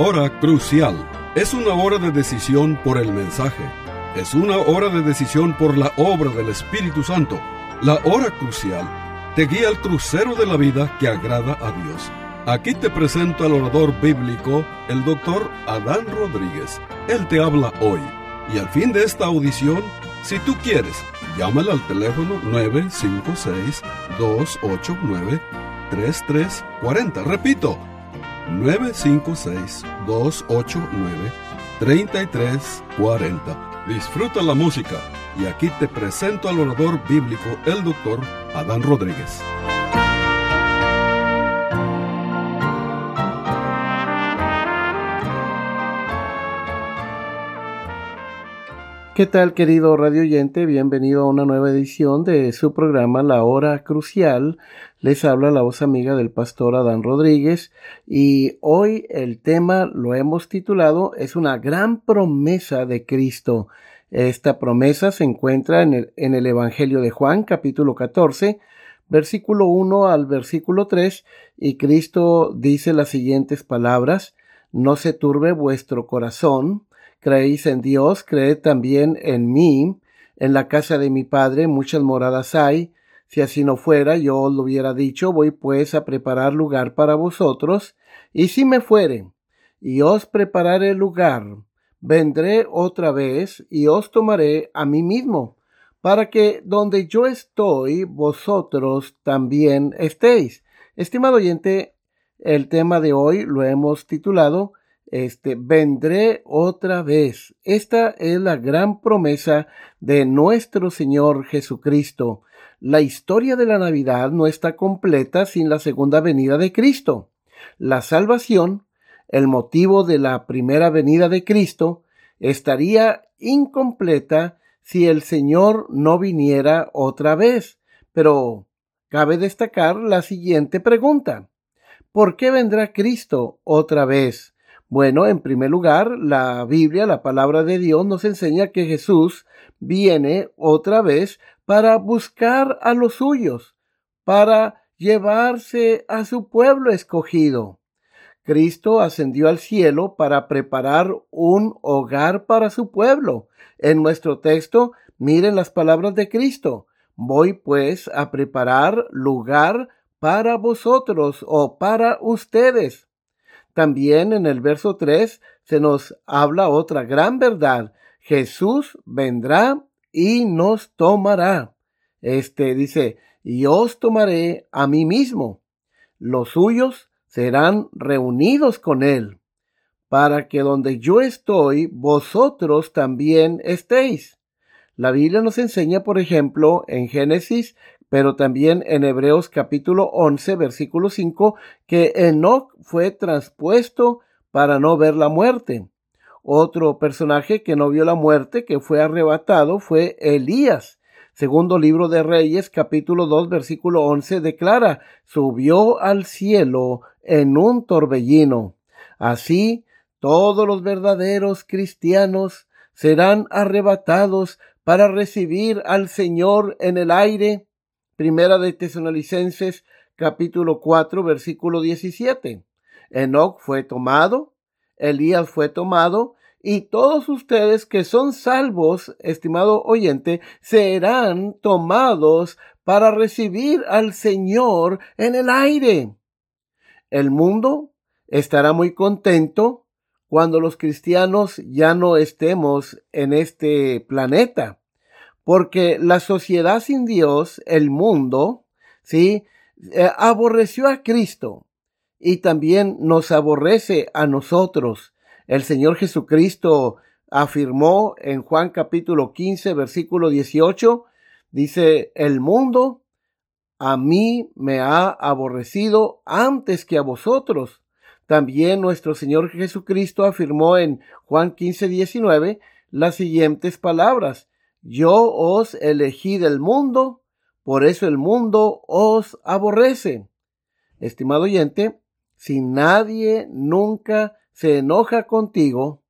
Hora crucial. Es una hora de decisión por el mensaje. Es una hora de decisión por la obra del Espíritu Santo. La hora crucial te guía al crucero de la vida que agrada a Dios. Aquí te presento al orador bíblico, el doctor Adán Rodríguez. Él te habla hoy. Y al fin de esta audición, si tú quieres, llámale al teléfono 956-289-3340. Repito, 956-289-3340. Disfruta la música y aquí te presento al orador bíblico, el doctor Adán Rodríguez. ¿Qué tal querido radio oyente? Bienvenido a una nueva edición de su programa La Hora Crucial. Les habla la voz amiga del pastor Adán Rodríguez y hoy el tema lo hemos titulado Es una gran promesa de Cristo. Esta promesa se encuentra en el, en el Evangelio de Juan capítulo 14 versículo 1 al versículo 3 y Cristo dice las siguientes palabras No se turbe vuestro corazón creéis en Dios, creed también en mí. En la casa de mi Padre muchas moradas hay. Si así no fuera, yo os lo hubiera dicho, voy pues a preparar lugar para vosotros. Y si me fuere, y os prepararé lugar, vendré otra vez y os tomaré a mí mismo, para que donde yo estoy, vosotros también estéis. Estimado oyente, el tema de hoy lo hemos titulado este, vendré otra vez. Esta es la gran promesa de nuestro Señor Jesucristo. La historia de la Navidad no está completa sin la segunda venida de Cristo. La salvación, el motivo de la primera venida de Cristo, estaría incompleta si el Señor no viniera otra vez. Pero cabe destacar la siguiente pregunta. ¿Por qué vendrá Cristo otra vez? Bueno, en primer lugar, la Biblia, la palabra de Dios, nos enseña que Jesús viene otra vez para buscar a los suyos, para llevarse a su pueblo escogido. Cristo ascendió al cielo para preparar un hogar para su pueblo. En nuestro texto, miren las palabras de Cristo. Voy pues a preparar lugar para vosotros o para ustedes. También en el verso 3 se nos habla otra gran verdad. Jesús vendrá y nos tomará. Este dice, y os tomaré a mí mismo. Los suyos serán reunidos con él, para que donde yo estoy, vosotros también estéis. La Biblia nos enseña, por ejemplo, en Génesis pero también en Hebreos capítulo 11, versículo 5, que Enoch fue transpuesto para no ver la muerte. Otro personaje que no vio la muerte, que fue arrebatado, fue Elías. Segundo libro de Reyes, capítulo 2, versículo 11, declara, subió al cielo en un torbellino. Así, todos los verdaderos cristianos serán arrebatados para recibir al Señor en el aire Primera de Tesalonicenses capítulo 4 versículo 17. Enoch fue tomado, Elías fue tomado, y todos ustedes que son salvos, estimado oyente, serán tomados para recibir al Señor en el aire. El mundo estará muy contento cuando los cristianos ya no estemos en este planeta porque la sociedad sin Dios, el mundo, ¿sí? Eh, aborreció a Cristo y también nos aborrece a nosotros. El Señor Jesucristo afirmó en Juan capítulo 15, versículo 18, dice, el mundo a mí me ha aborrecido antes que a vosotros. También nuestro Señor Jesucristo afirmó en Juan 15, 19 las siguientes palabras, yo os elegí del mundo, por eso el mundo os aborrece. Estimado oyente, si nadie nunca se enoja contigo,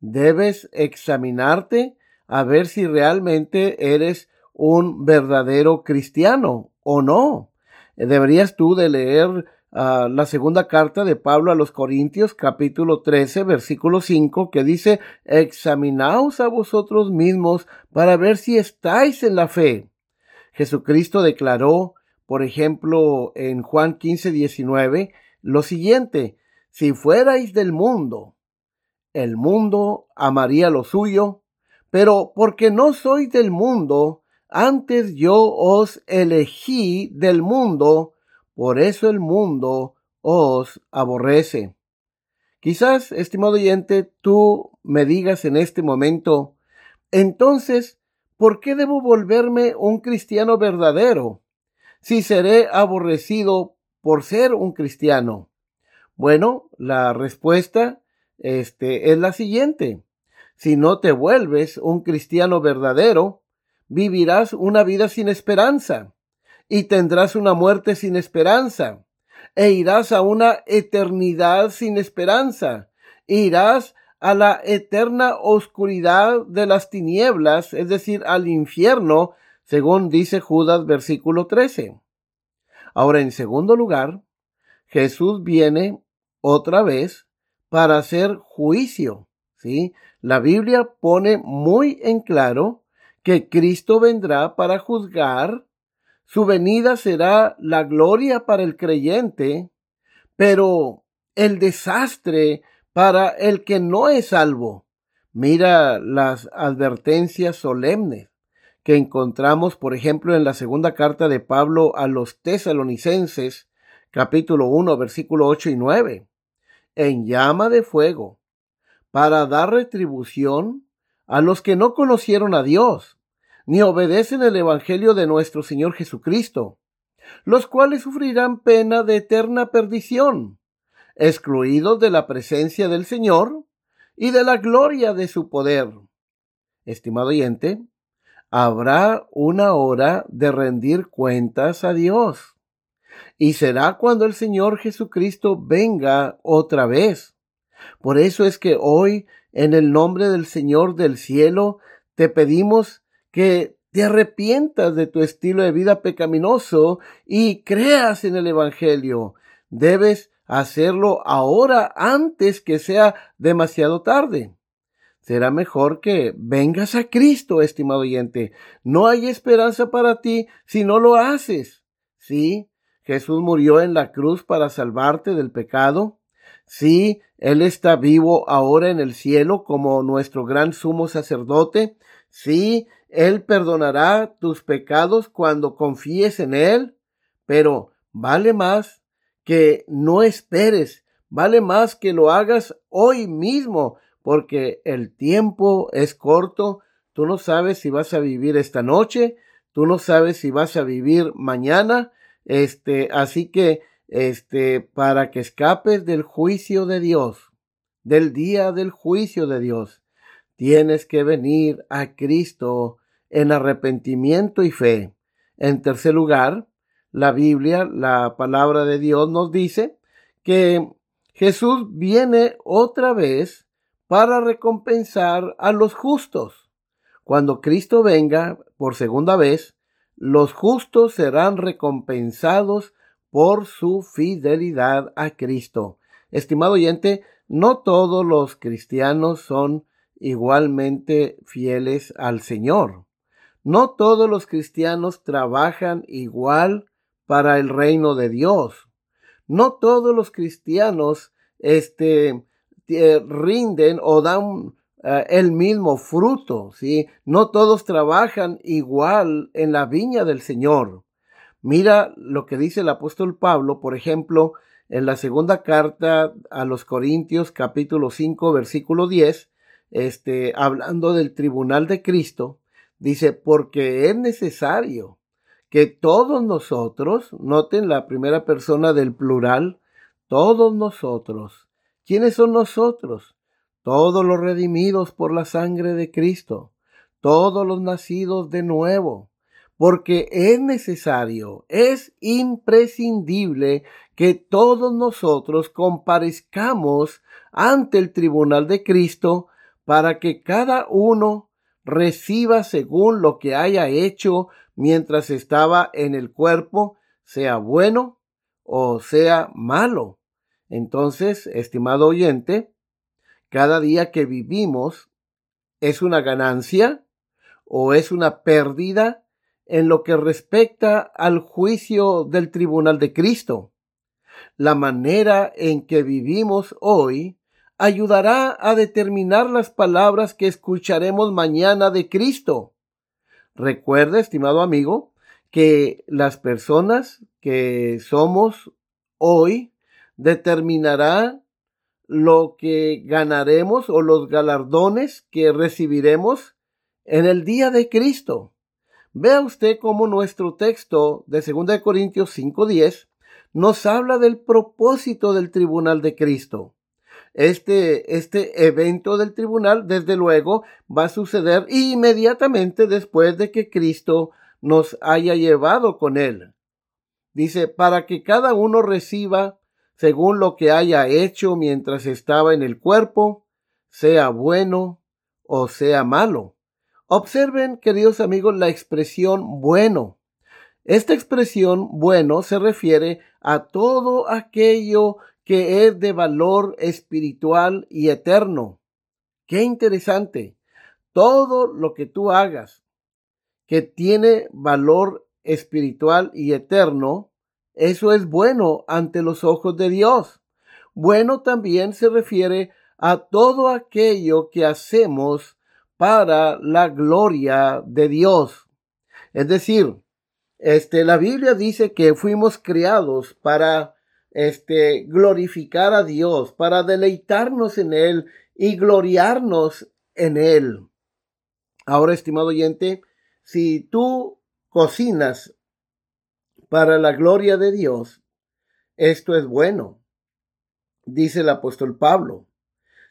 debes examinarte a ver si realmente eres un verdadero cristiano o no. Deberías tú de leer ah, la segunda carta de Pablo a los Corintios, capítulo 13, versículo 5, que dice, examinaos a vosotros mismos para ver si estáis en la fe. Jesucristo declaró, por ejemplo, en Juan 15, 19, lo siguiente, si fuerais del mundo, el mundo amaría lo suyo, pero porque no sois del mundo, antes yo os elegí del mundo, por eso el mundo os aborrece. Quizás, estimado oyente, tú me digas en este momento, entonces, ¿por qué debo volverme un cristiano verdadero si seré aborrecido por ser un cristiano? Bueno, la respuesta este, es la siguiente. Si no te vuelves un cristiano verdadero, vivirás una vida sin esperanza y tendrás una muerte sin esperanza e irás a una eternidad sin esperanza. Irás a la eterna oscuridad de las tinieblas, es decir, al infierno, según dice Judas versículo 13. Ahora, en segundo lugar, Jesús viene otra vez para hacer juicio. ¿sí? La Biblia pone muy en claro que Cristo vendrá para juzgar, su venida será la gloria para el creyente, pero el desastre para el que no es salvo. Mira las advertencias solemnes que encontramos, por ejemplo, en la segunda carta de Pablo a los tesalonicenses, capítulo 1, versículo 8 y 9 en llama de fuego para dar retribución a los que no conocieron a Dios, ni obedecen el Evangelio de nuestro Señor Jesucristo, los cuales sufrirán pena de eterna perdición, excluidos de la presencia del Señor y de la gloria de su poder. Estimado oyente, habrá una hora de rendir cuentas a Dios y será cuando el Señor Jesucristo venga otra vez. Por eso es que hoy, en el nombre del Señor del cielo, te pedimos que te arrepientas de tu estilo de vida pecaminoso y creas en el Evangelio. Debes hacerlo ahora antes que sea demasiado tarde. Será mejor que vengas a Cristo, estimado oyente. No hay esperanza para ti si no lo haces. Sí, Jesús murió en la cruz para salvarte del pecado. Sí, Él está vivo ahora en el cielo como nuestro gran sumo sacerdote. Sí, Él perdonará tus pecados cuando confíes en Él. Pero vale más que no esperes, vale más que lo hagas hoy mismo, porque el tiempo es corto. Tú no sabes si vas a vivir esta noche, tú no sabes si vas a vivir mañana, este, así que, este, para que escapes del juicio de Dios, del día del juicio de Dios, tienes que venir a Cristo en arrepentimiento y fe. En tercer lugar, la Biblia, la palabra de Dios nos dice que Jesús viene otra vez para recompensar a los justos. Cuando Cristo venga por segunda vez, los justos serán recompensados por su fidelidad a Cristo. Estimado oyente, no todos los cristianos son igualmente fieles al Señor. No todos los cristianos trabajan igual para el reino de Dios. No todos los cristianos este, eh, rinden o dan eh, el mismo fruto. No todos trabajan igual en la viña del Señor. Mira lo que dice el apóstol Pablo, por ejemplo, en la segunda carta a los Corintios, capítulo 5, versículo 10, este, hablando del tribunal de Cristo, dice, porque es necesario que todos nosotros, noten la primera persona del plural, todos nosotros, ¿quiénes son nosotros? todos los redimidos por la sangre de Cristo, todos los nacidos de nuevo, porque es necesario, es imprescindible que todos nosotros comparezcamos ante el tribunal de Cristo para que cada uno reciba según lo que haya hecho mientras estaba en el cuerpo, sea bueno o sea malo. Entonces, estimado oyente, cada día que vivimos es una ganancia o es una pérdida en lo que respecta al juicio del tribunal de Cristo. La manera en que vivimos hoy ayudará a determinar las palabras que escucharemos mañana de Cristo. Recuerda, estimado amigo, que las personas que somos hoy determinará lo que ganaremos o los galardones que recibiremos en el día de Cristo. Vea usted cómo nuestro texto de 2 Corintios 5:10 nos habla del propósito del tribunal de Cristo. Este, este evento del tribunal, desde luego, va a suceder inmediatamente después de que Cristo nos haya llevado con él. Dice, para que cada uno reciba según lo que haya hecho mientras estaba en el cuerpo, sea bueno o sea malo. Observen, queridos amigos, la expresión bueno. Esta expresión bueno se refiere a todo aquello que es de valor espiritual y eterno. Qué interesante. Todo lo que tú hagas que tiene valor espiritual y eterno, eso es bueno ante los ojos de Dios. Bueno también se refiere a todo aquello que hacemos para la gloria de Dios. Es decir, este, la Biblia dice que fuimos criados para este, glorificar a Dios, para deleitarnos en Él y gloriarnos en Él. Ahora, estimado oyente, si tú cocinas para la gloria de Dios, esto es bueno, dice el apóstol Pablo.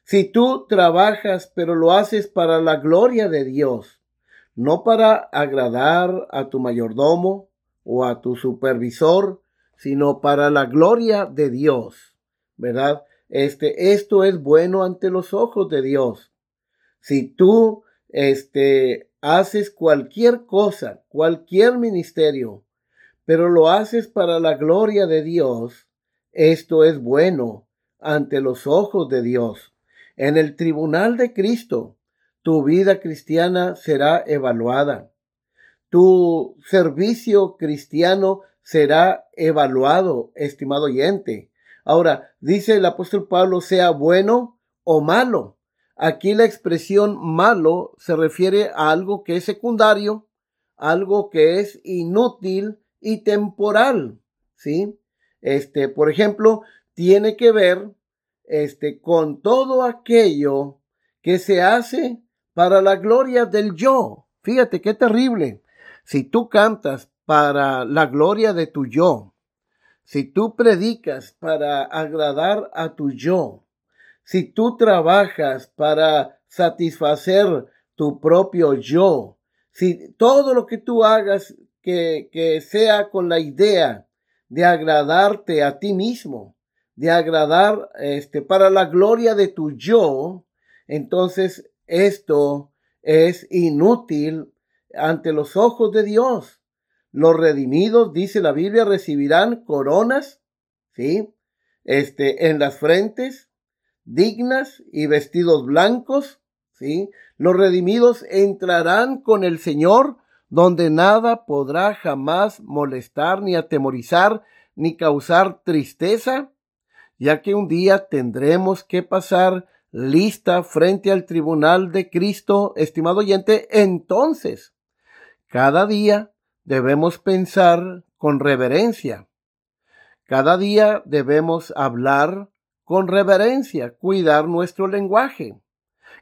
Si tú trabajas, pero lo haces para la gloria de Dios, no para agradar a tu mayordomo o a tu supervisor, sino para la gloria de Dios, ¿verdad? Este, esto es bueno ante los ojos de Dios. Si tú, este, haces cualquier cosa, cualquier ministerio, pero lo haces para la gloria de Dios, esto es bueno ante los ojos de Dios. En el tribunal de Cristo, tu vida cristiana será evaluada. Tu servicio cristiano será evaluado, estimado oyente. Ahora, dice el apóstol Pablo, sea bueno o malo. Aquí la expresión malo se refiere a algo que es secundario, algo que es inútil y temporal, ¿sí? Este, por ejemplo, tiene que ver este con todo aquello que se hace para la gloria del yo. Fíjate qué terrible. Si tú cantas para la gloria de tu yo, si tú predicas para agradar a tu yo, si tú trabajas para satisfacer tu propio yo, si todo lo que tú hagas que, que sea con la idea de agradarte a ti mismo, de agradar este, para la gloria de tu yo, entonces esto es inútil ante los ojos de Dios. Los redimidos, dice la Biblia, recibirán coronas, ¿sí? Este, en las frentes, dignas y vestidos blancos, ¿sí? Los redimidos entrarán con el Señor, donde nada podrá jamás molestar, ni atemorizar, ni causar tristeza, ya que un día tendremos que pasar lista frente al tribunal de Cristo, estimado oyente, entonces, cada día debemos pensar con reverencia. Cada día debemos hablar con reverencia, cuidar nuestro lenguaje.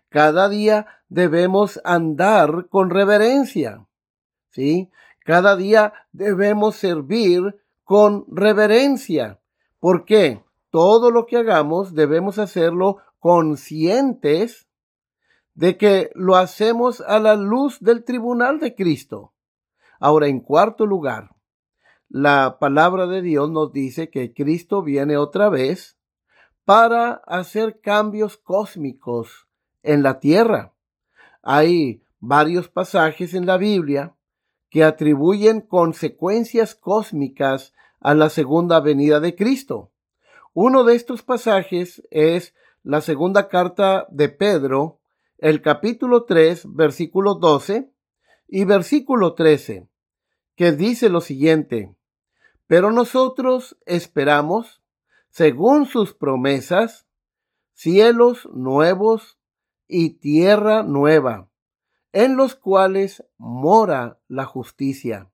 Cada día debemos andar con reverencia. ¿Sí? Cada día debemos servir con reverencia. ¿Por qué? Todo lo que hagamos debemos hacerlo conscientes de que lo hacemos a la luz del tribunal de Cristo. Ahora, en cuarto lugar, la palabra de Dios nos dice que Cristo viene otra vez para hacer cambios cósmicos en la tierra. Hay varios pasajes en la Biblia que atribuyen consecuencias cósmicas a la segunda venida de Cristo. Uno de estos pasajes es la segunda carta de Pedro, el capítulo 3, versículo 12 y versículo 13, que dice lo siguiente, pero nosotros esperamos, según sus promesas, cielos nuevos y tierra nueva, en los cuales mora la justicia.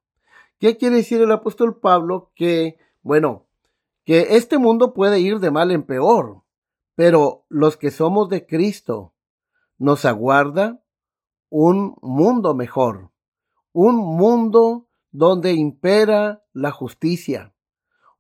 ¿Qué quiere decir el apóstol Pablo? Que, bueno, que este mundo puede ir de mal en peor, pero los que somos de Cristo nos aguarda un mundo mejor, un mundo donde impera la justicia,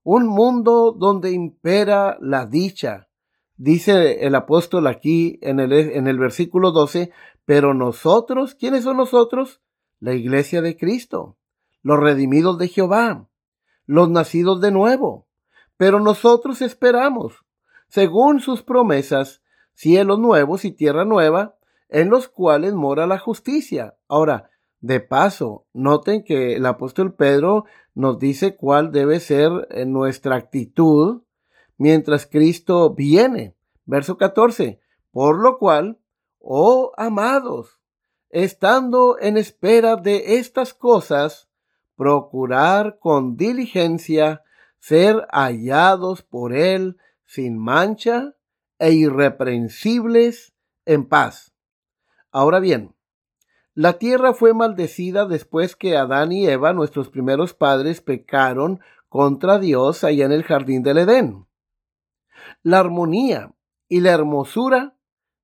un mundo donde impera la dicha. Dice el apóstol aquí en el, en el versículo 12, pero nosotros, ¿quiénes son nosotros? La iglesia de Cristo, los redimidos de Jehová, los nacidos de nuevo. Pero nosotros esperamos, según sus promesas, cielos nuevos y tierra nueva, en los cuales mora la justicia. Ahora, de paso, noten que el apóstol Pedro nos dice cuál debe ser eh, nuestra actitud mientras Cristo viene. Verso 14. Por lo cual, oh amados, estando en espera de estas cosas, procurar con diligencia ser hallados por Él sin mancha e irreprensibles en paz. Ahora bien, la tierra fue maldecida después que Adán y Eva, nuestros primeros padres, pecaron contra Dios allá en el jardín del Edén. La armonía y la hermosura,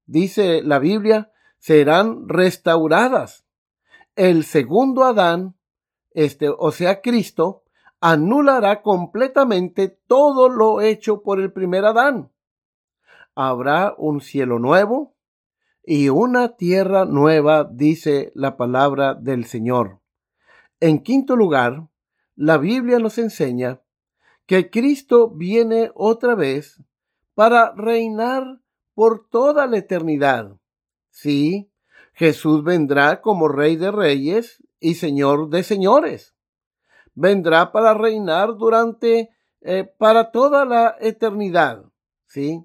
dice la Biblia, serán restauradas. El segundo Adán, este, o sea, Cristo, anulará completamente todo lo hecho por el primer Adán. Habrá un cielo nuevo y una tierra nueva, dice la palabra del Señor. En quinto lugar, la Biblia nos enseña que Cristo viene otra vez para reinar por toda la eternidad. Sí, Jesús vendrá como Rey de Reyes y Señor de Señores vendrá para reinar durante, eh, para toda la eternidad. ¿Sí?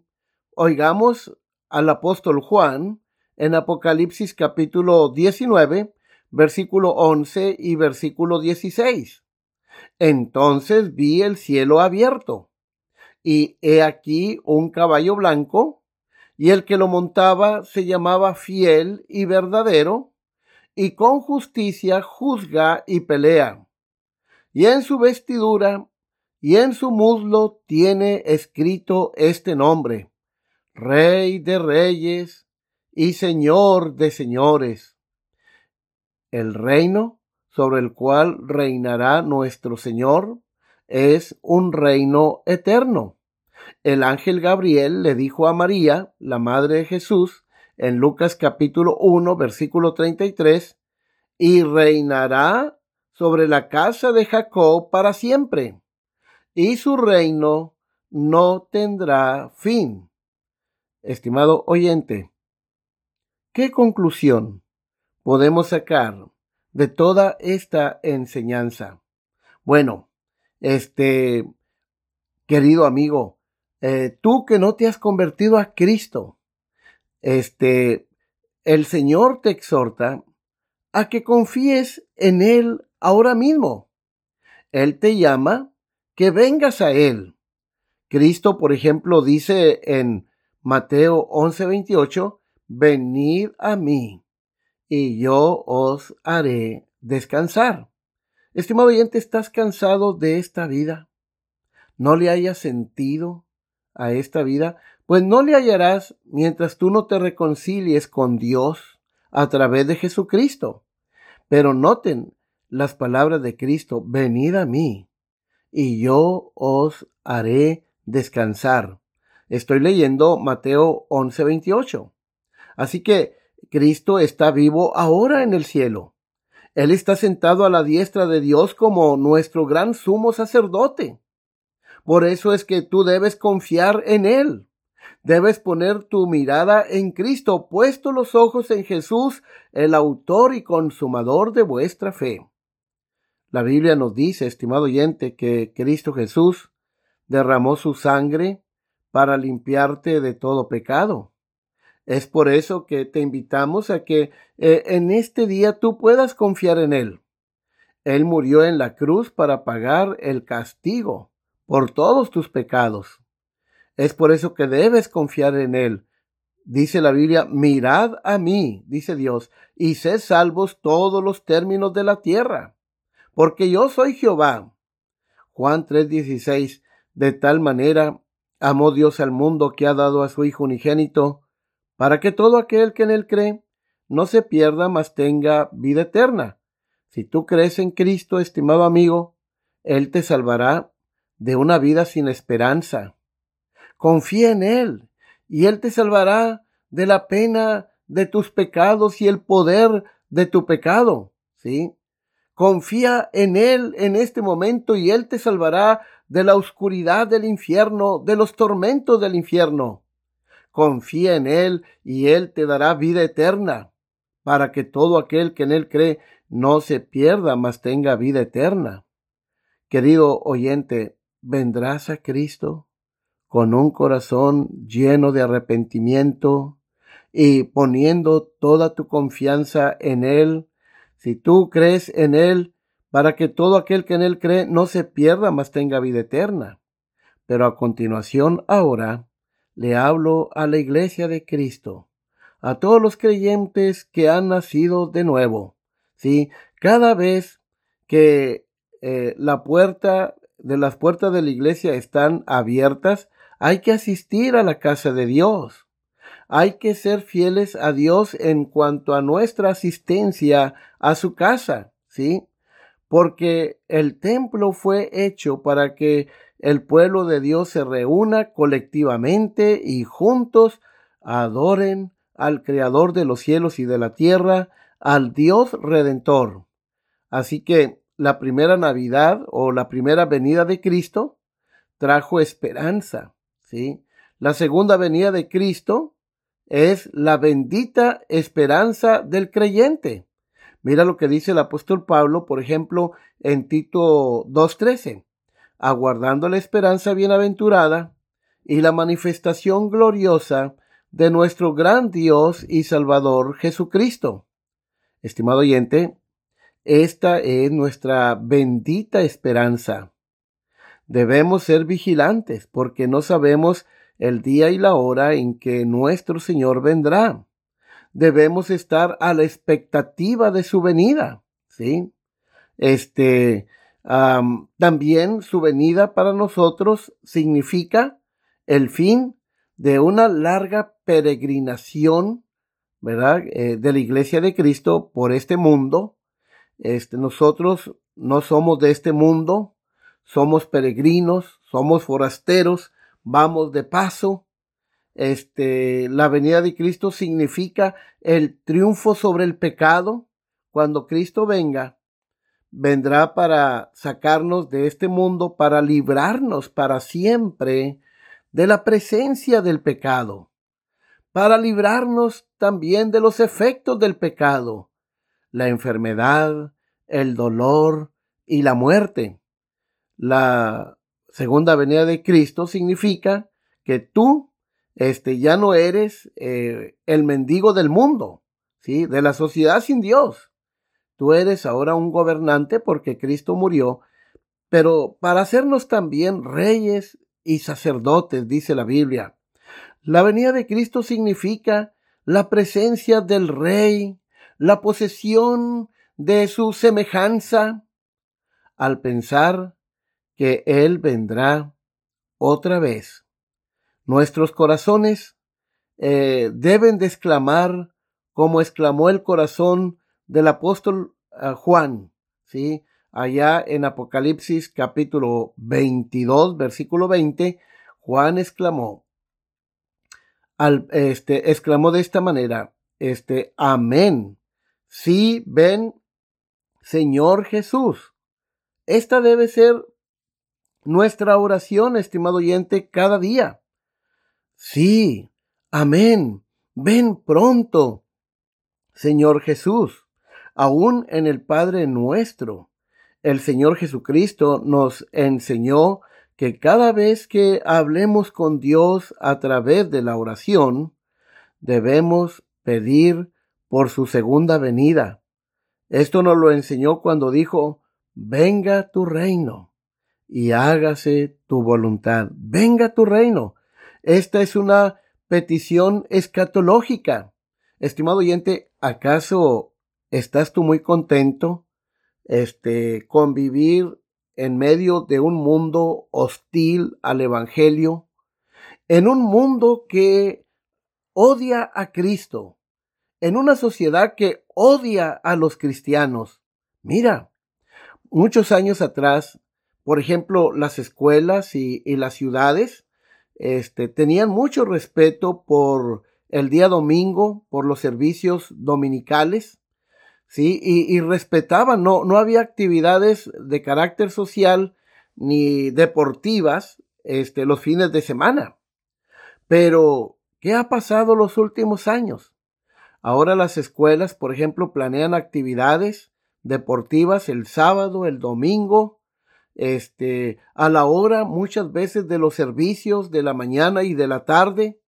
Oigamos al apóstol Juan en Apocalipsis capítulo 19, versículo 11 y versículo 16. Entonces vi el cielo abierto, y he aquí un caballo blanco, y el que lo montaba se llamaba fiel y verdadero, y con justicia juzga y pelea y en su vestidura y en su muslo tiene escrito este nombre, Rey de Reyes y Señor de Señores. El reino sobre el cual reinará nuestro Señor es un reino eterno. El ángel Gabriel le dijo a María, la madre de Jesús, en Lucas capítulo 1, versículo 33, y reinará sobre la casa de Jacob para siempre, y su reino no tendrá fin. Estimado oyente, ¿qué conclusión podemos sacar de toda esta enseñanza? Bueno, este, querido amigo, eh, tú que no te has convertido a Cristo, este, el Señor te exhorta a que confíes en Él ahora mismo. Él te llama que vengas a Él. Cristo, por ejemplo, dice en Mateo 11:28, venid a mí y yo os haré descansar. Estimado oyente, ¿estás cansado de esta vida? ¿No le hayas sentido a esta vida? Pues no le hallarás mientras tú no te reconcilies con Dios a través de Jesucristo. Pero noten, las palabras de Cristo, venid a mí y yo os haré descansar. Estoy leyendo Mateo 11:28. Así que Cristo está vivo ahora en el cielo. Él está sentado a la diestra de Dios como nuestro gran sumo sacerdote. Por eso es que tú debes confiar en Él. Debes poner tu mirada en Cristo, puesto los ojos en Jesús, el autor y consumador de vuestra fe. La Biblia nos dice, estimado oyente, que Cristo Jesús derramó su sangre para limpiarte de todo pecado. Es por eso que te invitamos a que eh, en este día tú puedas confiar en Él. Él murió en la cruz para pagar el castigo por todos tus pecados. Es por eso que debes confiar en Él. Dice la Biblia, mirad a mí, dice Dios, y sed salvos todos los términos de la tierra, porque yo soy Jehová. Juan 3:16, de tal manera amó Dios al mundo que ha dado a su Hijo unigénito, para que todo aquel que en él cree no se pierda, mas tenga vida eterna. Si tú crees en Cristo, estimado amigo, Él te salvará de una vida sin esperanza. Confía en Él y Él te salvará de la pena de tus pecados y el poder de tu pecado. ¿Sí? Confía en Él en este momento y Él te salvará de la oscuridad del infierno, de los tormentos del infierno. Confía en Él y Él te dará vida eterna, para que todo aquel que en Él cree no se pierda, mas tenga vida eterna. Querido oyente, ¿vendrás a Cristo con un corazón lleno de arrepentimiento y poniendo toda tu confianza en Él? Si tú crees en Él, para que todo aquel que en Él cree no se pierda, mas tenga vida eterna. Pero a continuación, ahora, le hablo a la iglesia de Cristo, a todos los creyentes que han nacido de nuevo. ¿sí? Cada vez que eh, la puerta de las puertas de la iglesia están abiertas, hay que asistir a la casa de Dios. Hay que ser fieles a Dios en cuanto a nuestra asistencia a su casa, ¿sí? Porque el templo fue hecho para que el pueblo de Dios se reúna colectivamente y juntos adoren al Creador de los cielos y de la tierra, al Dios Redentor. Así que la primera Navidad o la primera venida de Cristo trajo esperanza, ¿sí? La segunda venida de Cristo es la bendita esperanza del creyente. Mira lo que dice el apóstol Pablo, por ejemplo, en Tito 2.13 aguardando la esperanza bienaventurada y la manifestación gloriosa de nuestro gran Dios y Salvador Jesucristo. Estimado oyente, esta es nuestra bendita esperanza. Debemos ser vigilantes porque no sabemos el día y la hora en que nuestro Señor vendrá. Debemos estar a la expectativa de su venida, ¿sí? Este, también su venida para nosotros significa el fin de una larga peregrinación, ¿verdad? Eh, de la iglesia de Cristo por este mundo. Este, nosotros no somos de este mundo, somos peregrinos, somos forasteros, vamos de paso. Este, la venida de Cristo significa el triunfo sobre el pecado. Cuando Cristo venga, vendrá para sacarnos de este mundo, para librarnos para siempre de la presencia del pecado, para librarnos también de los efectos del pecado, la enfermedad, el dolor y la muerte. La segunda venida de Cristo significa que tú este, ya no eres eh, el mendigo del mundo, ¿sí? de la sociedad sin Dios Tú eres ahora un gobernante porque Cristo murió, pero para hacernos también reyes y sacerdotes, dice la Biblia. La venida de Cristo significa la presencia del Rey, la posesión de su semejanza, al pensar que Él vendrá otra vez. Nuestros corazones eh, deben de exclamar como exclamó el corazón del apóstol eh, Juan, ¿sí? Allá en Apocalipsis capítulo 22, versículo 20, Juan exclamó, este, exclamó de esta manera, este, amén. Sí, ven, Señor Jesús. Esta debe ser nuestra oración, estimado oyente, cada día. Sí, amén. Ven pronto, Señor Jesús aún en el Padre nuestro. el Señor Jesucristo nos enseñó que cada vez que hablemos con Dios a través de la oración, debemos pedir por su segunda venida. Esto nos lo enseñó cuando dijo, venga tu reino y hágase tu voluntad. Venga tu reino. Esta es una petición escatológica. Estimado oyente, ¿acaso estás tú muy contento este, convivir en medio de un mundo hostil al Evangelio, en un mundo que odia a Cristo, en una sociedad que odia a los cristianos. Mira, muchos años atrás, por ejemplo, las escuelas y, las ciudades este, tenían mucho respeto por el día domingo, por los servicios dominicales, ¿sí? Y, respetaban, no, no había actividades de carácter social ni deportivas este, los fines de semana. Pero, ¿qué ha pasado los últimos años? Ahora las escuelas, por ejemplo, planean actividades deportivas el sábado, el domingo, este, a la hora muchas veces de los servicios de la mañana y de la tarde,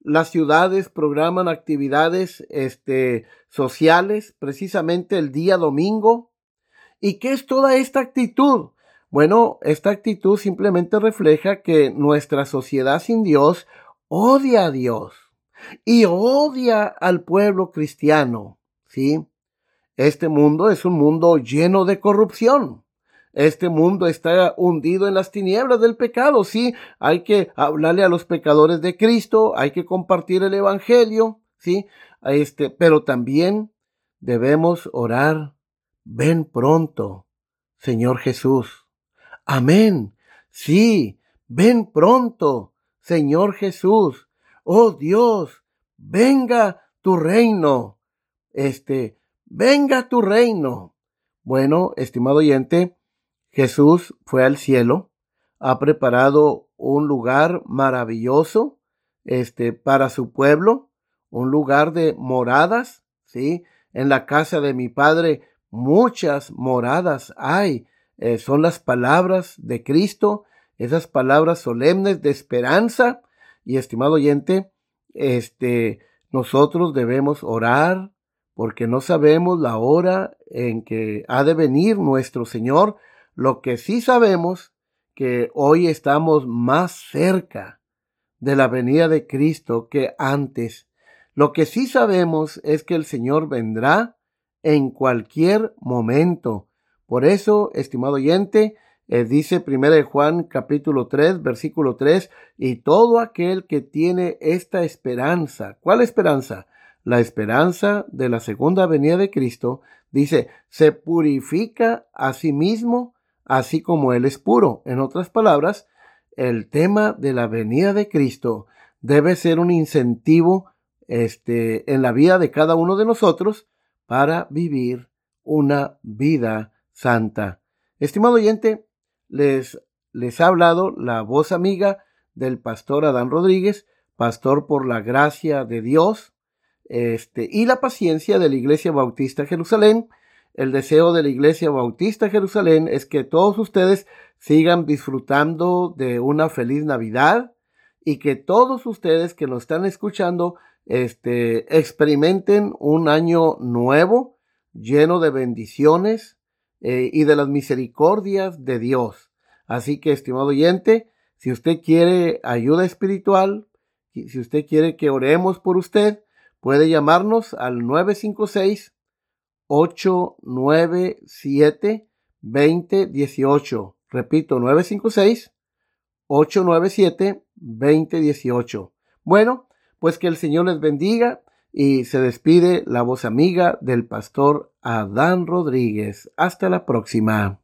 las ciudades programan actividades este, sociales precisamente el día domingo. ¿Y qué es toda esta actitud? Bueno, esta actitud simplemente refleja que nuestra sociedad sin Dios odia a Dios y odia al pueblo cristiano. ¿Sí? Este mundo es un mundo lleno de corrupción. Este mundo está hundido en las tinieblas del pecado. Sí, hay que hablarle a los pecadores de Cristo, hay que compartir el evangelio, sí, este, pero también debemos orar. Ven pronto, Señor Jesús. Amén. Sí, ven pronto, Señor Jesús. Oh Dios, venga tu reino. Este, venga tu reino. Bueno, estimado oyente, Jesús fue al cielo, ha preparado un lugar maravilloso este para su pueblo, un lugar de moradas, ¿sí? En la casa de mi padre muchas moradas hay. Eh, son las palabras de Cristo, esas palabras solemnes de esperanza. Y estimado oyente, este, nosotros debemos orar porque no sabemos la hora en que ha de venir nuestro Señor lo que sí sabemos que hoy estamos más cerca de la venida de Cristo que antes. Lo que sí sabemos es que el Señor vendrá en cualquier momento. Por eso, estimado oyente, eh, dice 1 Juan capítulo 3, versículo 3, y todo aquel que tiene esta esperanza, ¿cuál esperanza? La esperanza de la segunda venida de Cristo, dice, se purifica a sí mismo así como Él es puro. En otras palabras, el tema de la venida de Cristo debe ser un incentivo este, en la vida de cada uno de nosotros para vivir una vida santa. Estimado oyente, les, les ha hablado la voz amiga del pastor Adán Rodríguez, pastor por la gracia de Dios este, y la paciencia de la Iglesia Bautista Jerusalén el deseo de la Iglesia Bautista Jerusalén es que todos ustedes sigan disfrutando de una feliz Navidad y que todos ustedes que nos están escuchando este, experimenten un año nuevo lleno de bendiciones eh, y de las misericordias de Dios. Así que, estimado oyente, si usted quiere ayuda espiritual, si usted quiere que oremos por usted, puede llamarnos al 956 897 2018. Repito, 956 897 2018. Bueno, pues que el Señor les bendiga y se despide la voz amiga del pastor Adán Rodríguez. Hasta la próxima.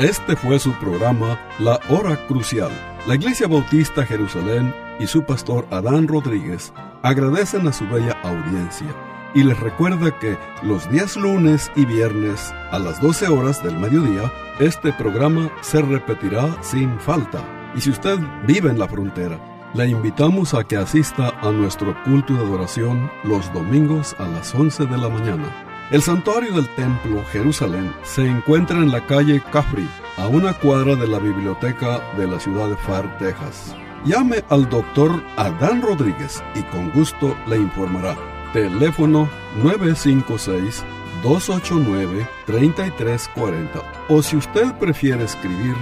Este fue su programa La Hora Crucial. La Iglesia Bautista Jerusalén y su pastor Adán Rodríguez agradecen a su bella audiencia y les recuerda que los días lunes y viernes a las 12 horas del mediodía, este programa se repetirá sin falta. Y si usted vive en la frontera Le invitamos a que asista a nuestro culto de adoración los domingos a las 11 de la mañana. El santuario del templo Jerusalén se encuentra en la calle Cafri, a una cuadra de la biblioteca de la ciudad de Far, Texas. Llame al doctor Adán Rodríguez y con gusto le informará. Teléfono 956-289-3340. O si usted prefiere escribir,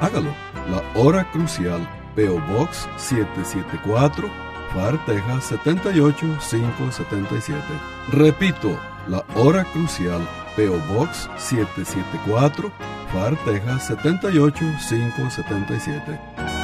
hágalo. La hora crucial PO Box 774, FAR, Texas 78577. Repito, la hora crucial PO Box 774, FAR, Texas 78577.